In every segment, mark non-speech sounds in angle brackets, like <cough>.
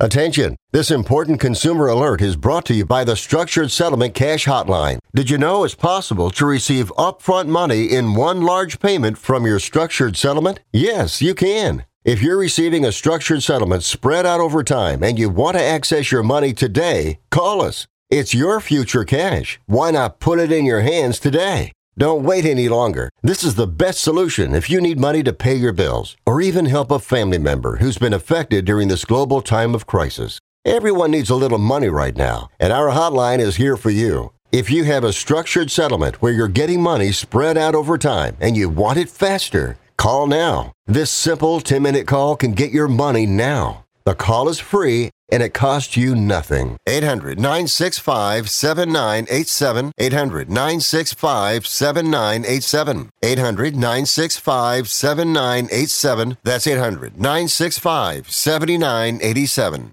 Attention! This important consumer alert is brought to you by the Structured Settlement Cash Hotline. Did you know it's possible to receive upfront money in one large payment from your structured settlement? Yes, you can. If you're receiving a structured settlement spread out over time and you want to access your money today, call us. It's your future cash. Why not put it in your hands today? Don't wait any longer. This is the best solution if you need money to pay your bills or even help a family member who's been affected during this global time of crisis. Everyone needs a little money right now, and our hotline is here for you. If you have a structured settlement where you're getting money spread out over time and you want it faster, call now. This simple 10 minute call can get your money now. The call is free and it costs you nothing. 800 965 7987. 800 965 7987. 800 965 7987. That's 800 965 7987.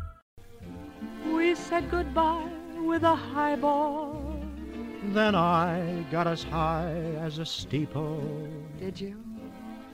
We said goodbye with a highball. Then I got as high as a steeple. Did you?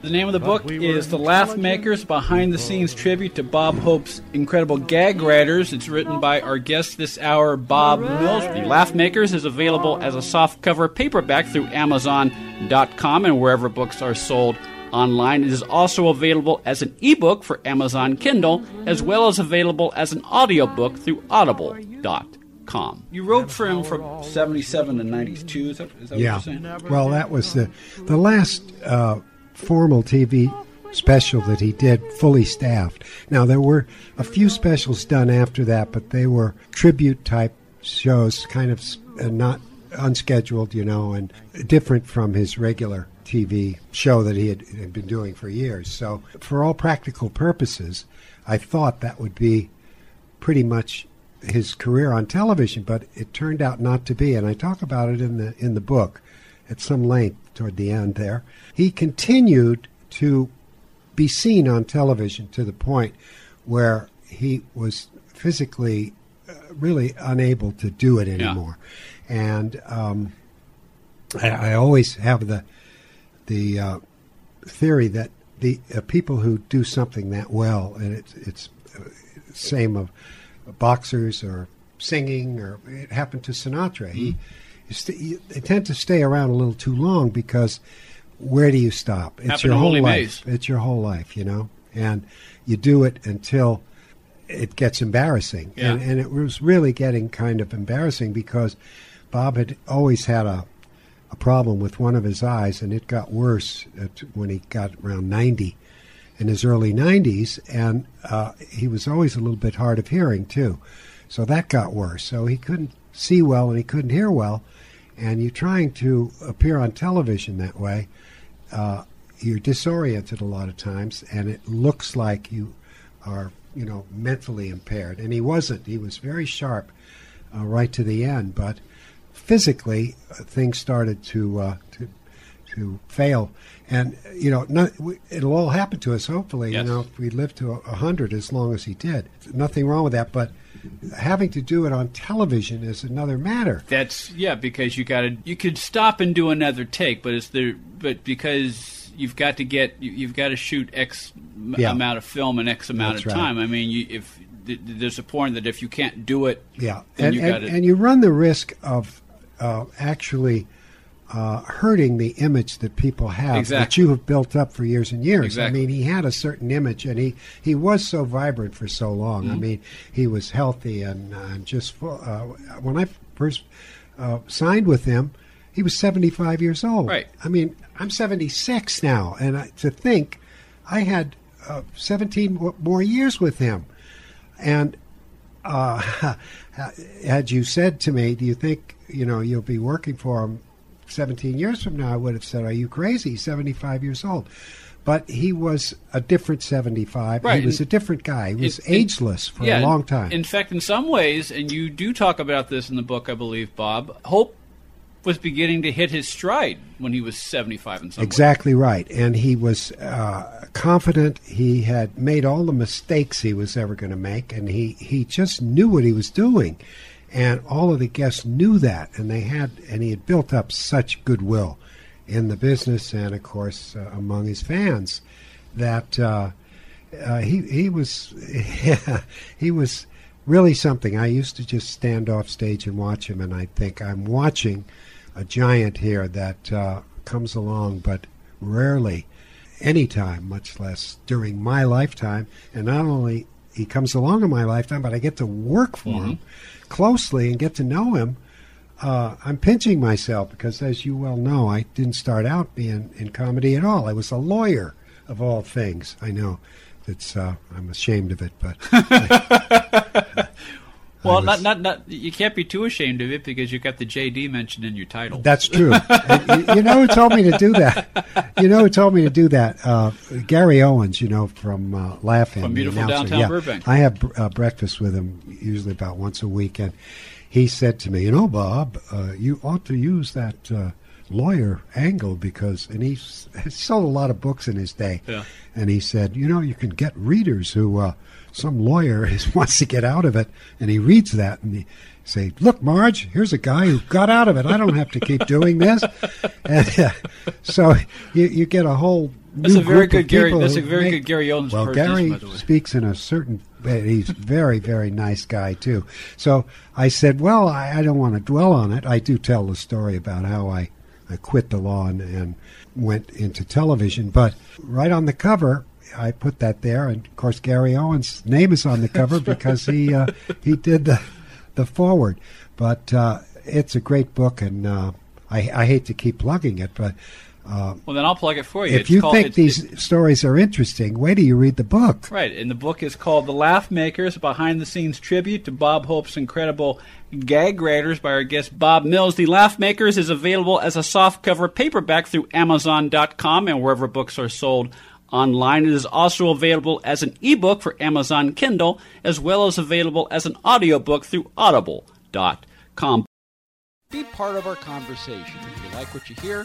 The name of the But book we is The Laugh Makers Behind the Scenes Tribute to Bob Hope's Incredible Gag Writers. It's written by our guest this hour, Bob Mills. The Laugh Makers is available as a softcover paperback through Amazon.com and wherever books are sold online. It is also available as an ebook for Amazon Kindle, as well as available as an audiobook through Audible.com. You wrote for him from 77 to 92, is that, is that yeah. what you're saying? Well, that was the the last uh, formal TV special that he did, fully staffed. Now there were a few specials done after that, but they were tribute type shows, kind of uh, not unscheduled, you know, and different from his regular TV show that he had, had been doing for years. So, for all practical purposes, I thought that would be pretty much his career on television, but it turned out not to be. And I talk about it in the in the book at some length toward the end. There, he continued to be seen on television to the point where he was physically uh, really unable to do it anymore. And um, I, I always have the the uh, theory that the uh, people who do something that well, and it's it's uh, same of boxers or singing, or it happened to Sinatra. He, you st- they tend to stay around a little too long because where do you stop? It's your whole life. It's your whole life, you know, and you do it until it gets embarrassing, Yeah. and, and it was really getting kind of embarrassing because Bob had always had a a problem with one of his eyes, and it got worse when he got around 90 in his early 90s, and uh, he was always a little bit hard of hearing too. So that got worse. So he couldn't see well and he couldn't hear well. And you're trying to appear on television that way, uh, you're disoriented a lot of times, and it looks like you are, you know, mentally impaired. And he wasn't. He was very sharp uh, right to the end, but physically things started to uh, to to fail. And you know, not, it'll all happen to us. Hopefully, Yes. you know, if we live to a hundred as long as he did, nothing wrong with that. But having to do it on television is another matter. That's yeah, because you got to you could stop and do another take, but it's the but because you've got to get you, you've got to shoot X Yeah. amount of film in X amount That's of right. time. I mean, you, if th- th- there's a point that if you can't do it, Yeah, and you and, and you run the risk of uh, actually uh, hurting the image that people have that you have built up for years and years. Exactly. I mean, he had a certain image, and he, he was so vibrant for so long. Mm-hmm. I mean, he was healthy and uh, just full. Uh, when I first uh, signed with him, he was seventy five years old. Right. I mean, I'm seventy six now, and I, to think I had uh, seventeen mo- more years with him, and uh, <laughs> had you said to me, "Do you think you know you'll be working for him 17 years from now?" I would have said, "Are you crazy? 75 years old." but he was a different 75. Right, He was a different guy. He was It- ageless for yeah, a long time. In fact, in some ways, and you do talk about this in the book, I believe, Bob. Hope was beginning to hit his stride when he was seventy-five. and some ways. Exactly right. And he was uh, confident. He had made all the mistakes he was ever going to make, and he, he just knew what he was doing. And all of the guests knew that, and they had, and he had built up such goodwill in the business and, of course, uh, among his fans that uh, uh, he he was <laughs> he was really something. I used to just stand off stage and watch him, and I think I'm watching a giant here that uh, comes along, but rarely, anytime, much less during my lifetime. And not only he comes along in my lifetime, but I get to work for him closely and get to know him. Uh, I'm pinching myself because, as you well know, I didn't start out being in comedy at all. I was a lawyer, of all things. I know it's uh, I'm ashamed of it, but <laughs> Well, was- not, not not you can't be too ashamed of it because you got the JD mentioned in your title. That's true. <laughs> You, you know who told me to do that? You know who told me to do that? Uh, Gary Owens, you know, from uh, Laugh-In. From beautiful downtown yeah. Burbank. I have br- uh, breakfast with him usually about once a week, and he said to me, "You know, Bob, uh, you ought to use that uh, lawyer angle because." And he <laughs> he sold a lot of books in his day, Yeah. and he said, "You know, you can get readers who." Uh, some lawyer <laughs> is, wants to get out of it, and he reads that, and he say, "Look, Marge, here's a guy who got out of it. I don't have to keep doing this." <laughs> And uh, so you you get a whole. That's a very good Gary- that's a very make- good Gary Owens Well, Gary by the way. speaks in a certain. He's very very nice guy too. So I said, "Well, I, I don't want to dwell on it. I do tell the story about how I." I quit the law and, and went into television, but right on the cover, I put that there, and of course Gary Owens' name is on the cover because he uh, he did the the foreword. But uh, it's a great book, and uh, I, I hate to keep plugging it, but uh, well, then I'll plug it for you. if It's you called- think it's- these it's- stories are interesting, wait till you read the book. Right, and the book is called The Laugh Makers Behind the Scenes Tribute to Bob Hope's Incredible Gag Writers by our guest Bob Mills. The Laugh Makers is available as a softcover paperback through Amazon.com and wherever books are sold online. It is also available as an ebook for Amazon Kindle, as well as available as an audiobook through Audible.com. Be part of our conversation. If you like what you hear,